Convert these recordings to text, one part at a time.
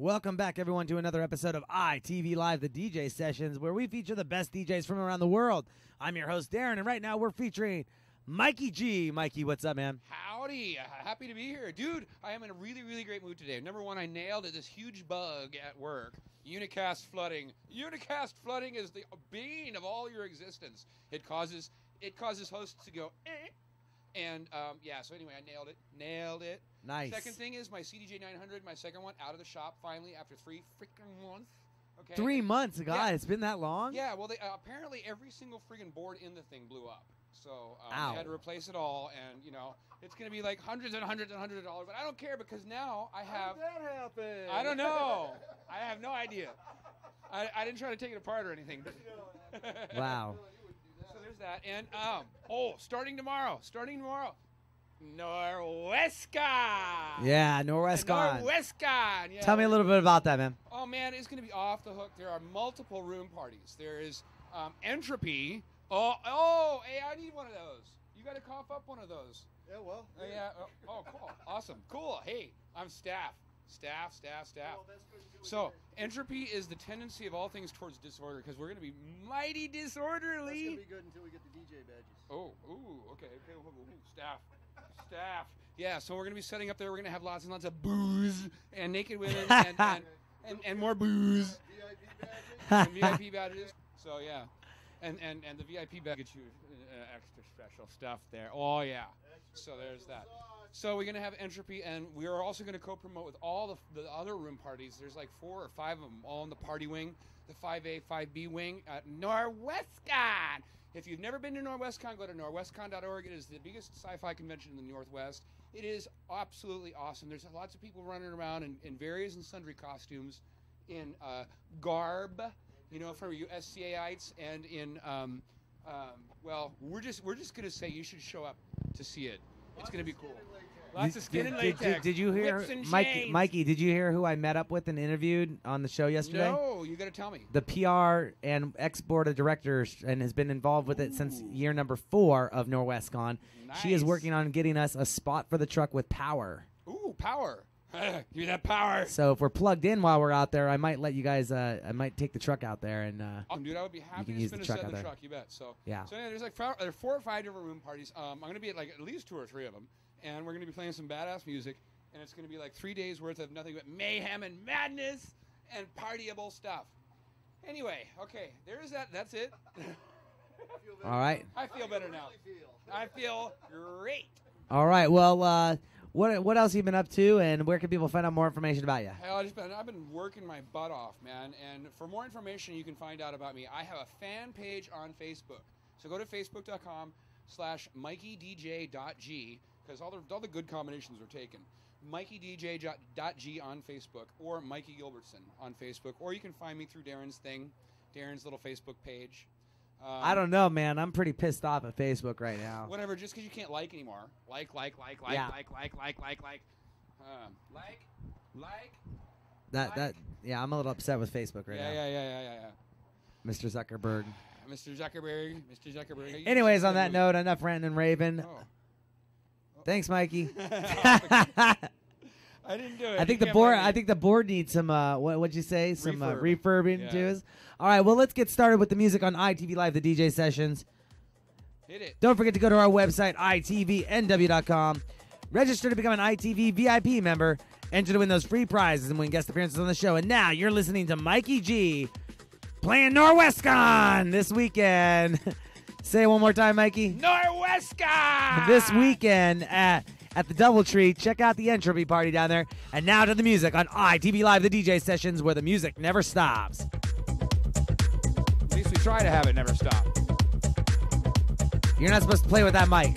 Welcome back, everyone, to another episode of ITV Live, the DJ sessions, where we feature the best DJs from around the world. I'm your host, Darren, and right now we're featuring Mikey G. Mikey, what's up, man? Howdy, happy to be here. Dude, I am in a really, really great mood today. Number one, I nailed this huge bug at work. Unicast flooding. Unicast flooding is the bane of all your existence. It causes it causes hosts to go eh. And um, yeah, so anyway, I nailed it. Nailed it. Nice. Second thing is my CDJ 900, my second one, out of the shop finally after three freaking months. Okay. Three months, God, Yeah. it's been that long? Yeah, well, they, uh, apparently every single friggin' board in the thing blew up. So um, Ow. I had to replace it all, and you know it's going to be like hundreds and hundreds and hundreds of dollars. But I don't care because now I have. How did that happen? I don't know. I have no idea. I, I didn't try to take it apart or anything. But Wow. so there's that, and um, oh, starting tomorrow, starting tomorrow, Norwescon. Yeah, Norwestcon. Norwescon. Yeah. Tell me a little bit about that, man. Oh man, it's going to be off the hook. There are multiple room parties. There is um, entropy. Oh, oh, hey, I need one of those. You got to cough up one of those. Yeah, well. Oh, yeah. Oh, oh, cool. Awesome. Cool. Hey, I'm staff. Staff, staff, staff. Well, that's good So, with entropy is the tendency of all things towards disorder because we're going to be mighty your- That's gonna disorderly. be good until we get the DJ badges. Oh, ooh, okay, okay, staff, staff. Yeah, so we're gonna be setting up there. We're gonna have lots and lots of booze and naked women and, and, and, and more booze VIP badges. and VIP badges. So yeah, and and and the VIP badge gets you uh, extra special stuff there. Oh yeah. So there's that. So we're gonna have entropy, and we are also gonna co-promote with all the, the other room parties. There's like four or five of them, all in the party wing, the 5A, 5B wing at Norwescon. If you've never been to Norwescon, go to norwescon.org. It is the biggest sci-fi convention in the Northwest. It is absolutely awesome. There's lots of people running around in, in various and sundry costumes, in uh, garb, you know, for you SCAites, and in um, um, well, we're just we're just gonna say you should show up to see it. It's gonna be cool. Lots of skin did, and latex. did- did you hear, Mikey? Mikey, did you hear who I met up with and interviewed on the show yesterday? No, you gotta tell me. the PR and ex board of directors and has been involved with it since year number four of Norwestcon. She is working on getting us a spot for the truck with power. Ooh, power. Give me that power. So if we're plugged in while we're out there, I might let you guys. Uh, I might take the truck out there and. Uh, Awesome, dude. I would be happy can to use the truck out there. truck. You bet. So Yeah. So anyway, there's like four, there are four or five different room parties. Um, I'm gonna be at like at least two or three of them, and we're gonna be playing some badass music, and it's gonna be like three days worth of nothing but mayhem and madness and partyable stuff. Anyway, okay, there's that. That's it. All right. I feel better now. I feel great. All right. Well, uh, what what else have you been up to, and where can people find out more information about you? Hell, I just been, I've been working my butt off, man. And for more information, you can find out about me. I have a fan page on Facebook. So go to facebook.com slash MikeyDJ.g because all the, all the good combinations are taken. MikeyDJ.g on Facebook or Mikey Gilbertson on Facebook. Or you can find me through Darren's thing, Darren's little Facebook page. Um, I don't know, man. I'm pretty pissed off at Facebook right now. Whatever, just because you can't like anymore. Like, like, like, like, Yeah. like, like, like, like, like. Um, like, like. That that yeah, I'm a little upset with Facebook right yeah, now, yeah, yeah, yeah, yeah, yeah. Mr. Zuckerberg. Mr. Zuckerberg, Mr. Zuckerberg. Anyways, on that note, enough ranting and raving. Oh. Thanks, Mikey. I didn't do it. I think the board. I think the board needs some. Uh, what would you say? Some uh, refurbing Yeah. to us. All right. Well, let's get started with the music on ITV Live, the DJ sessions. hit it. Don't forget to go to our website itvnw.com. Register to become an ITV VIP member. Enter to win those free prizes and win guest appearances on the show. And now you're listening to Mikey G playing Norwestcon this weekend. Say it one more time, Mikey. Norwescon! this weekend at at the DoubleTree. Check out the entropy party down there. And now to the music on ITV Live, the DJ sessions where the music never stops. At least we try to have it never stop. You're not supposed to play with that mic.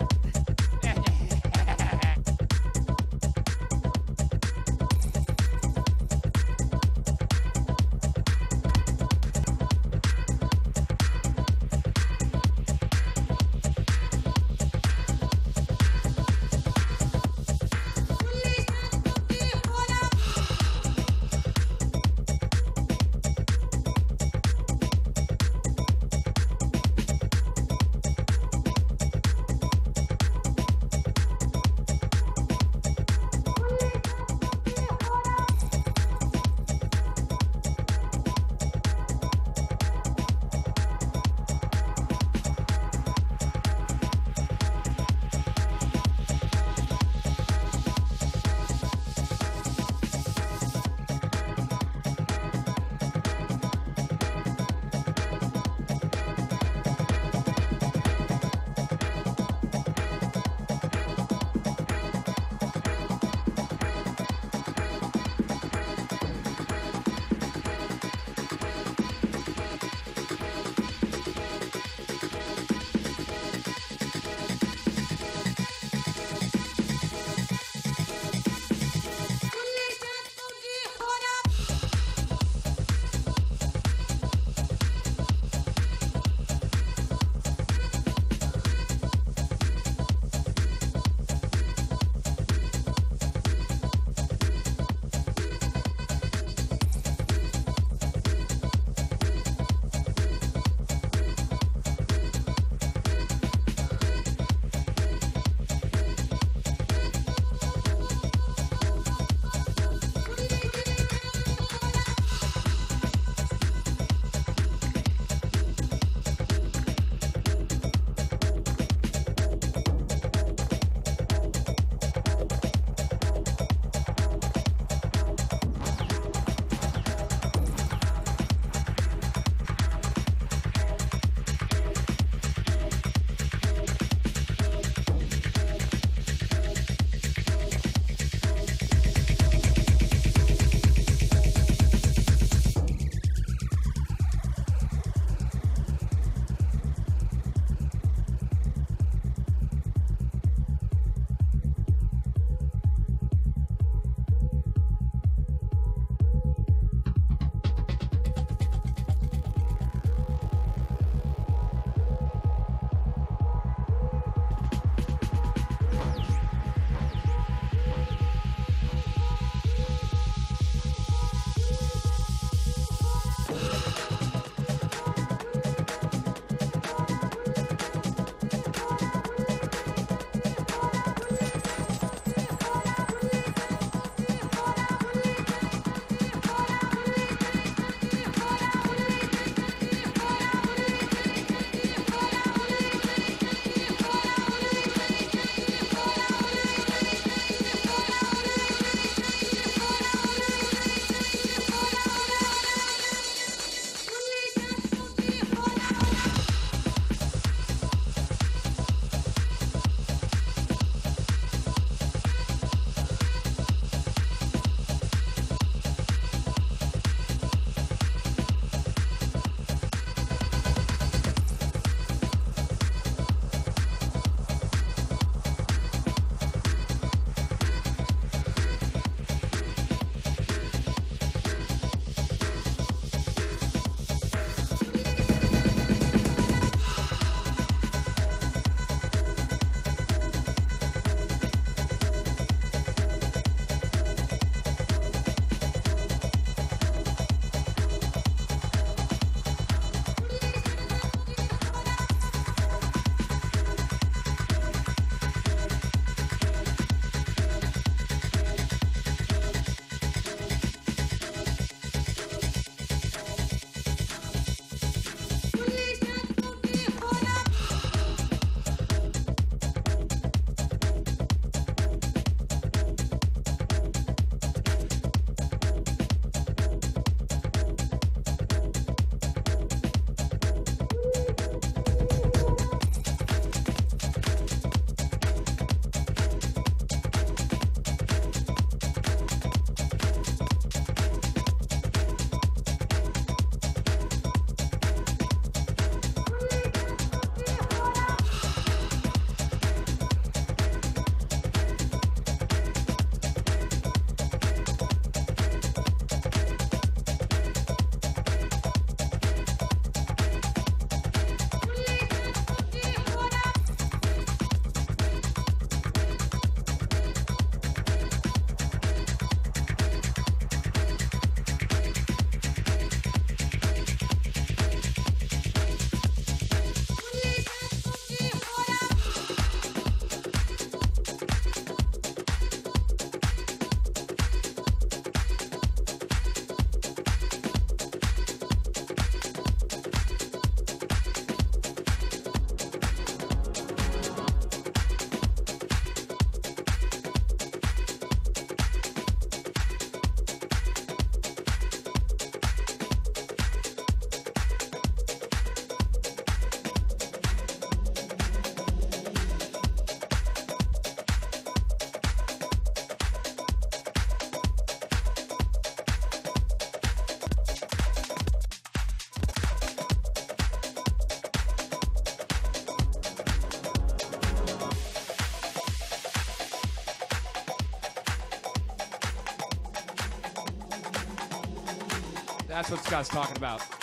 That's what Scott's talking about.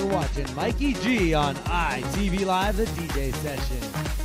You're watching Mikey G on ITV Live, the DJ session.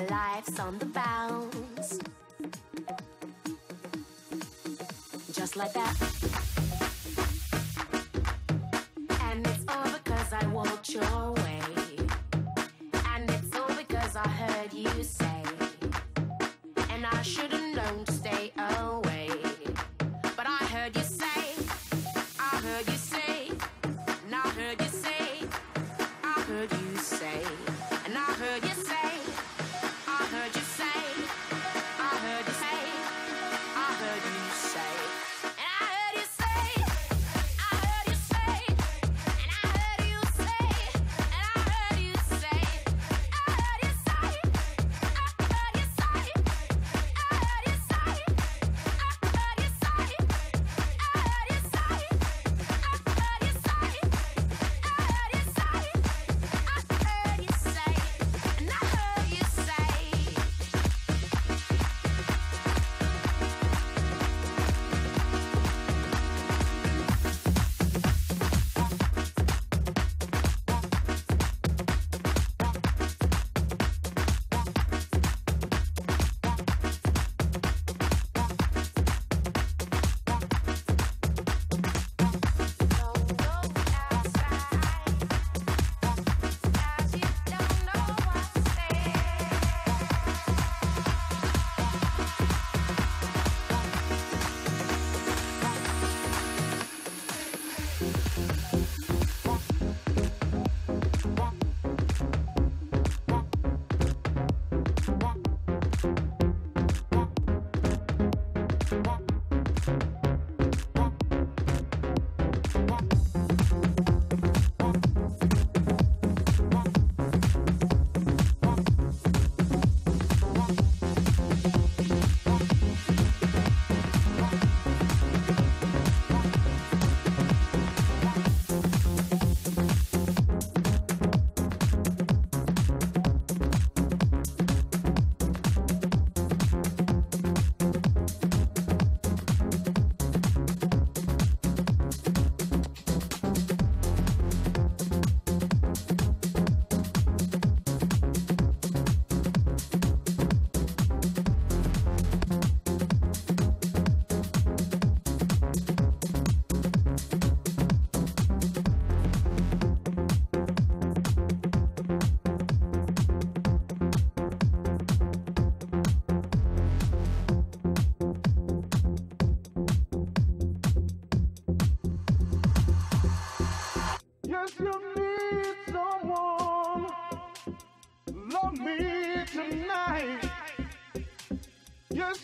our lives on the bounce. Just like that.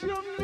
Yes,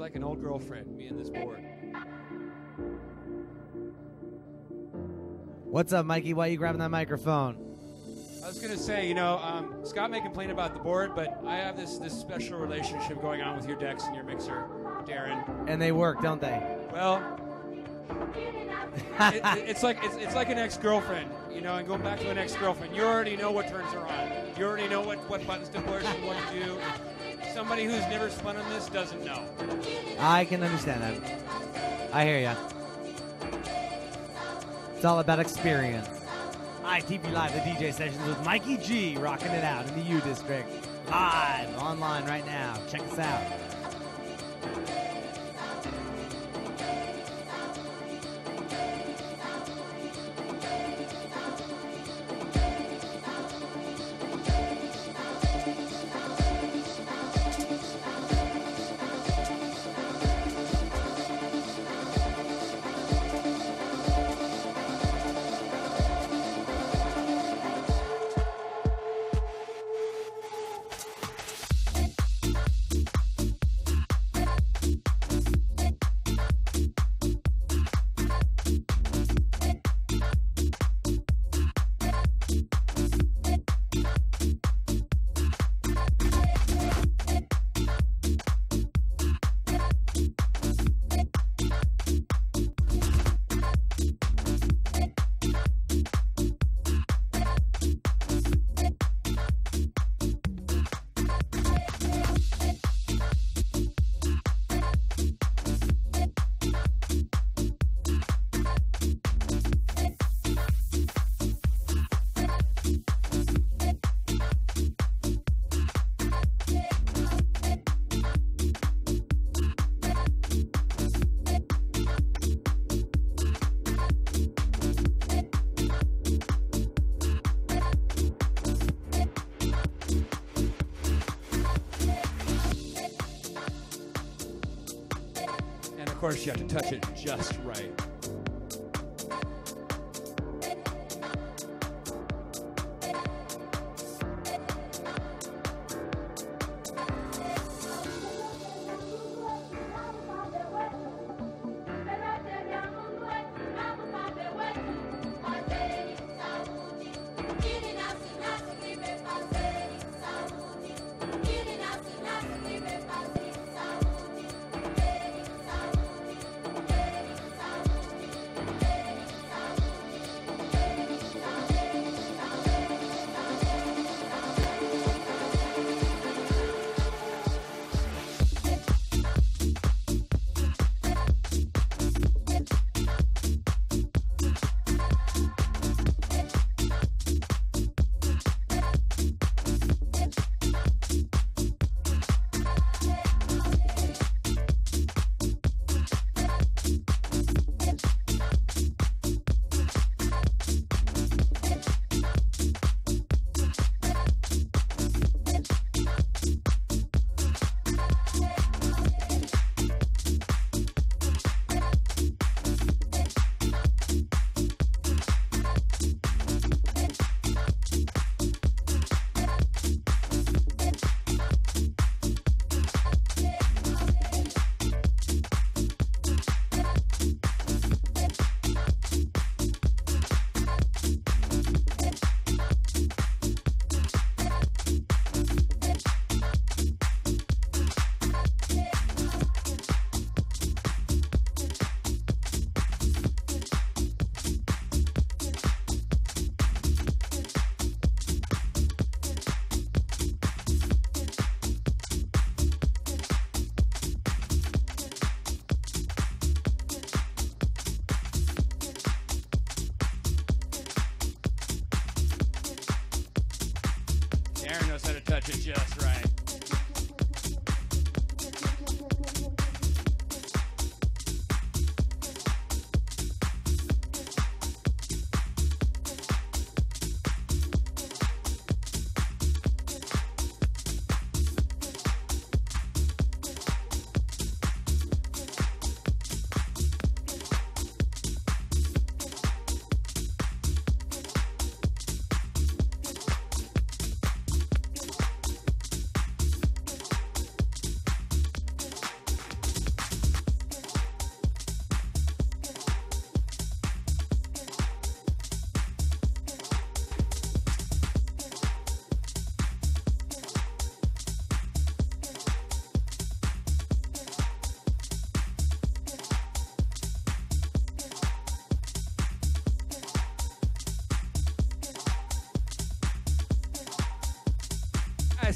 like an old girlfriend, me and this board. What's up, Mikey? Why are you grabbing that microphone? I was gonna say, you know, um, Scott may complain about the board, but I have this this special relationship going on with your decks and your mixer, Darren. And they work, don't they? Well, it, it- it's like it's, it's like an ex-girlfriend, you know, and going back to an ex-girlfriend. You already know what turns her on. You already know what, what buttons to push and what to do. Somebody who's never spun on this doesn't know. I can understand that. I hear ya. It's all about experience. ITV Live, the DJ sessions with Mikey G, rocking it out in the U District. Live online right now. Check us out. Course, you have to touch it just right.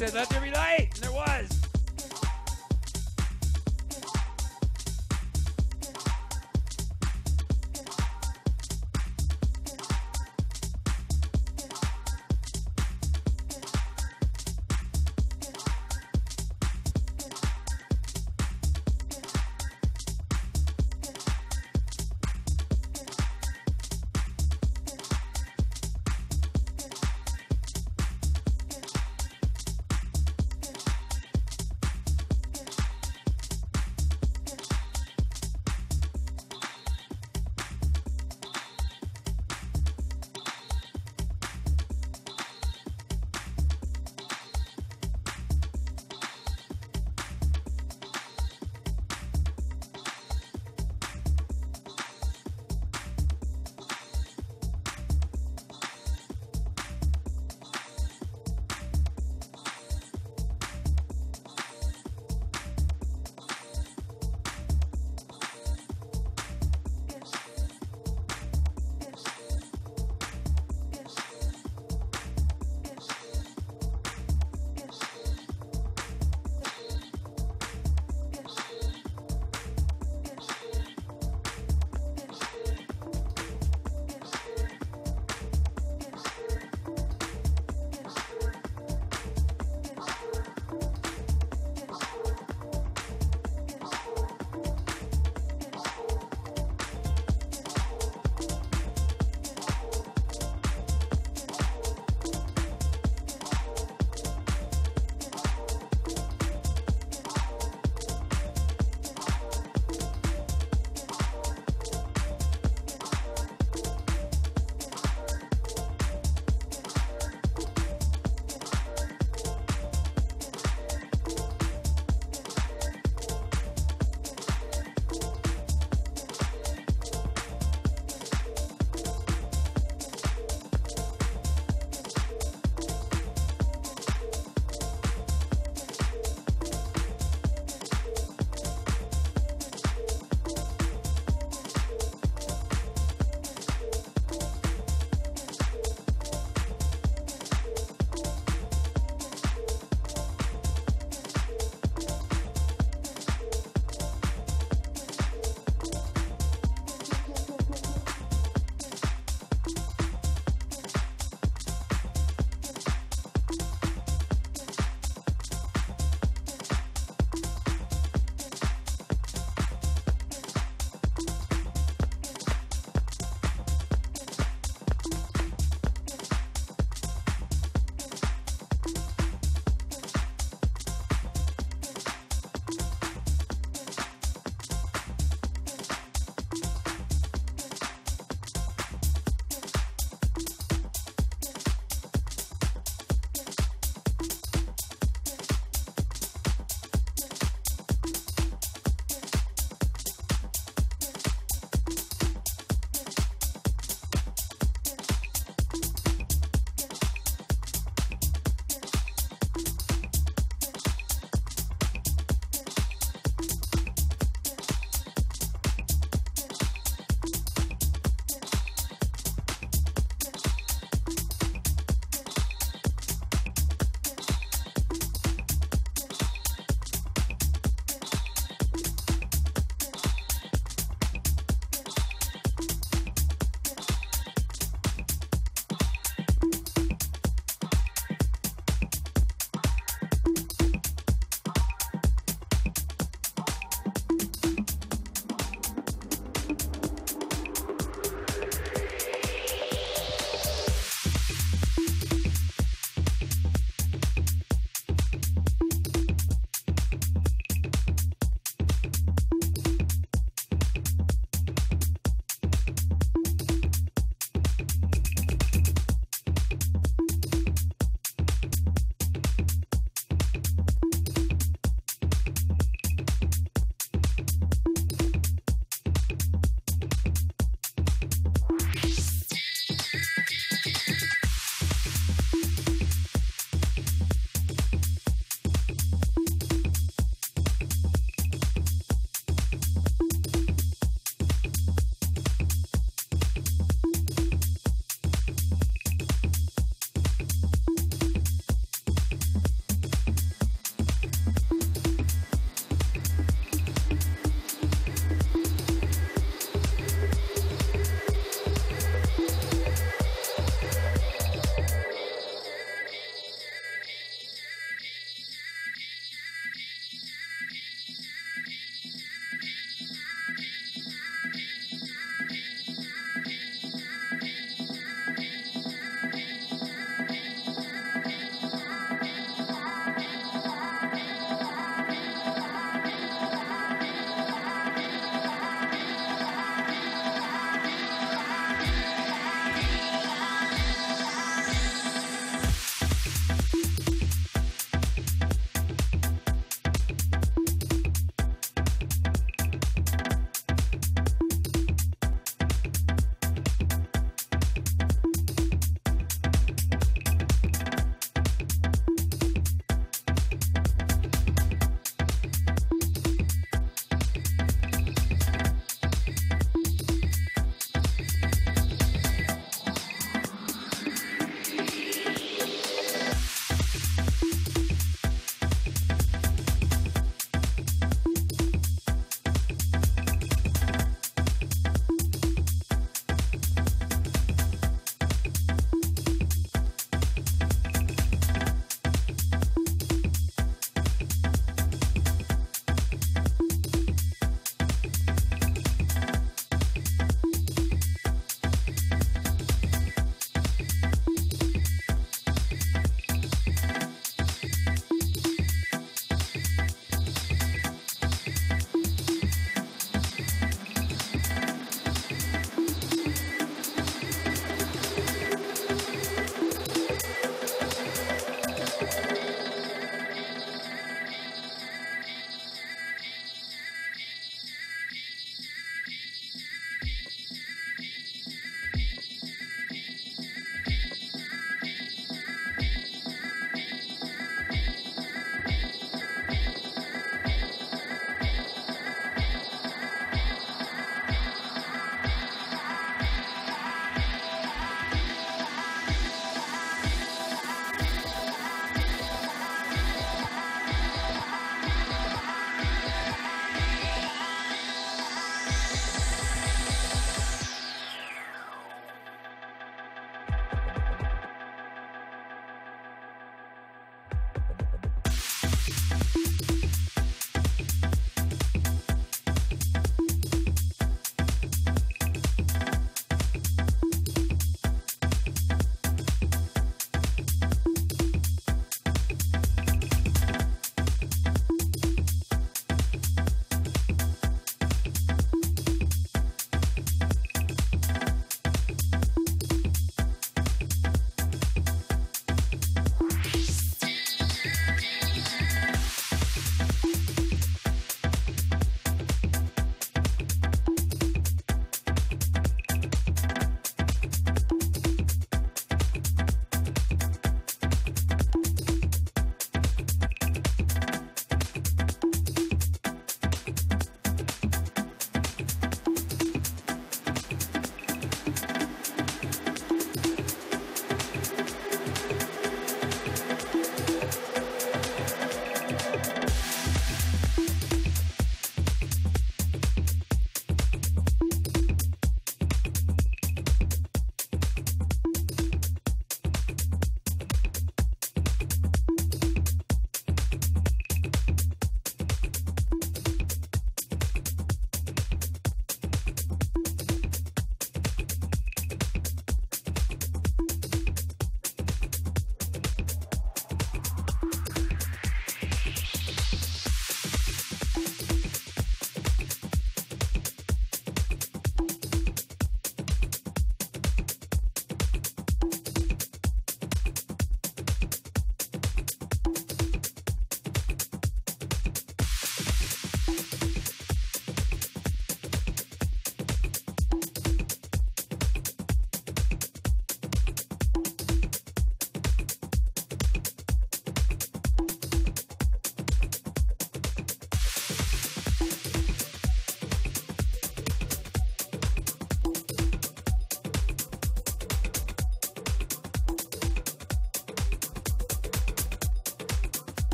Said, let there be light. And there was.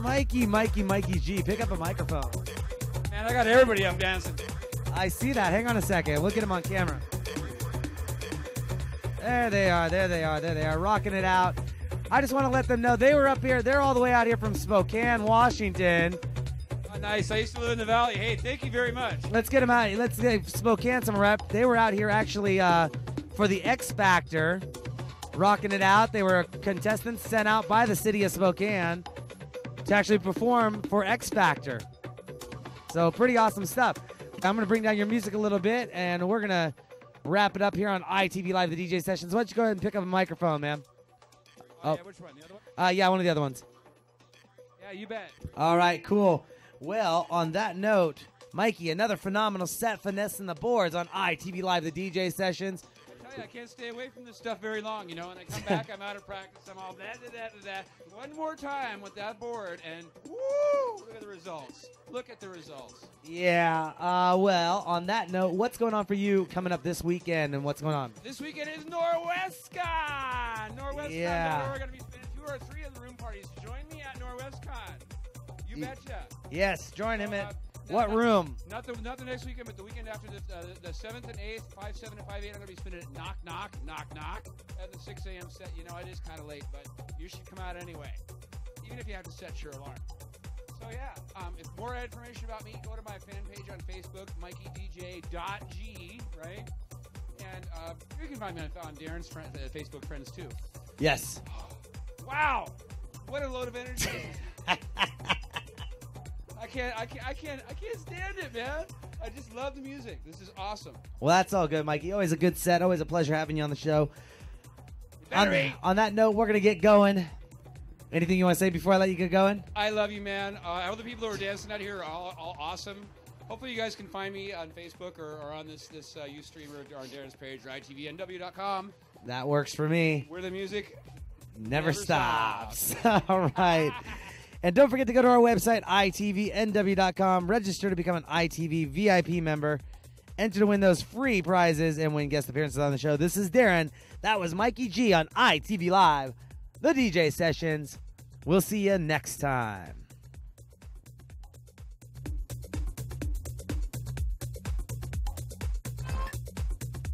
Mikey, Mikey, Mikey G. Pick up a microphone. Man, I got everybody up dancing. I see that. Hang on a second. We'll get them on camera. There they are. There they are. There they are. Rocking it out. I just want to let them know they were up here. They're all the way out here from Spokane, Washington. Oh, nice. I used to live in the valley. Hey, thank you very much. Let's get them out. Let's give Spokane some rep. They were out here actually uh, for the X Factor, rocking it out. They were contestants sent out by the city of Spokane to actually perform for X Factor. So pretty awesome stuff. I'm gonna bring down your music a little bit, and we're gonna wrap it up here on ITV Live, the DJ sessions. Why don't you go ahead and pick up a microphone, man? Oh, yeah, which one? The other one? Uh, yeah, one of the other ones. Yeah, you bet. All right, cool. Well, on that note, Mikey, another phenomenal set finesse in the boards on ITV Live, the DJ sessions. I tell you, I can't stay away from this stuff very long, you know. And I come back, I'm out of practice, I'm all that, that, that, that. One more time with that board, and woo! Look at the results. Look at the results. Yeah. Uh, well, on that note, what's going on for you coming up this weekend, and what's going on? This weekend is Norwescon. Norwescon. Yeah. We're going to be spending two or three of the room parties. Join me at Norwescon. You betcha. Yes, join him at what not- room? Not the not the next weekend, but the weekend after the uh, the seventh and eighth, five, seven, and five, eight. I'm gonna be spending it knock, knock, knock, knock at the six a.m. set. You know, it is kind of late, but you should come out anyway, even if you have to set your alarm. So yeah, um, if more information about me, go to my fan page on Facebook, MikeyDJ.g, right? And uh, you can find me on, on Darren's friend, uh, Facebook friends too. Yes. Wow, what a load of energy! I can't, I can't, I can't, I can't stand it, man. I just love the music. This is awesome. Well, that's all good, Mikey. Always a good set. Always a pleasure having you on the show. On, on that note, we're gonna get going. Anything you want to say before I let you get going? I love you, man. Uh, all the people who are dancing out here are all, all awesome. Hopefully, you guys can find me on Facebook or, or on this this uh, Ustream or on Darren's page, or itvnw.com, That works for me. where the music. Never, Never stops. all right. And don't forget to go to our website, itvnw.com. Register to become an ITV VIP member. Enter to win those free prizes and win guest appearances on the show. This is Darren. That was Mikey G on ITV Live, the DJ sessions. We'll see you next time.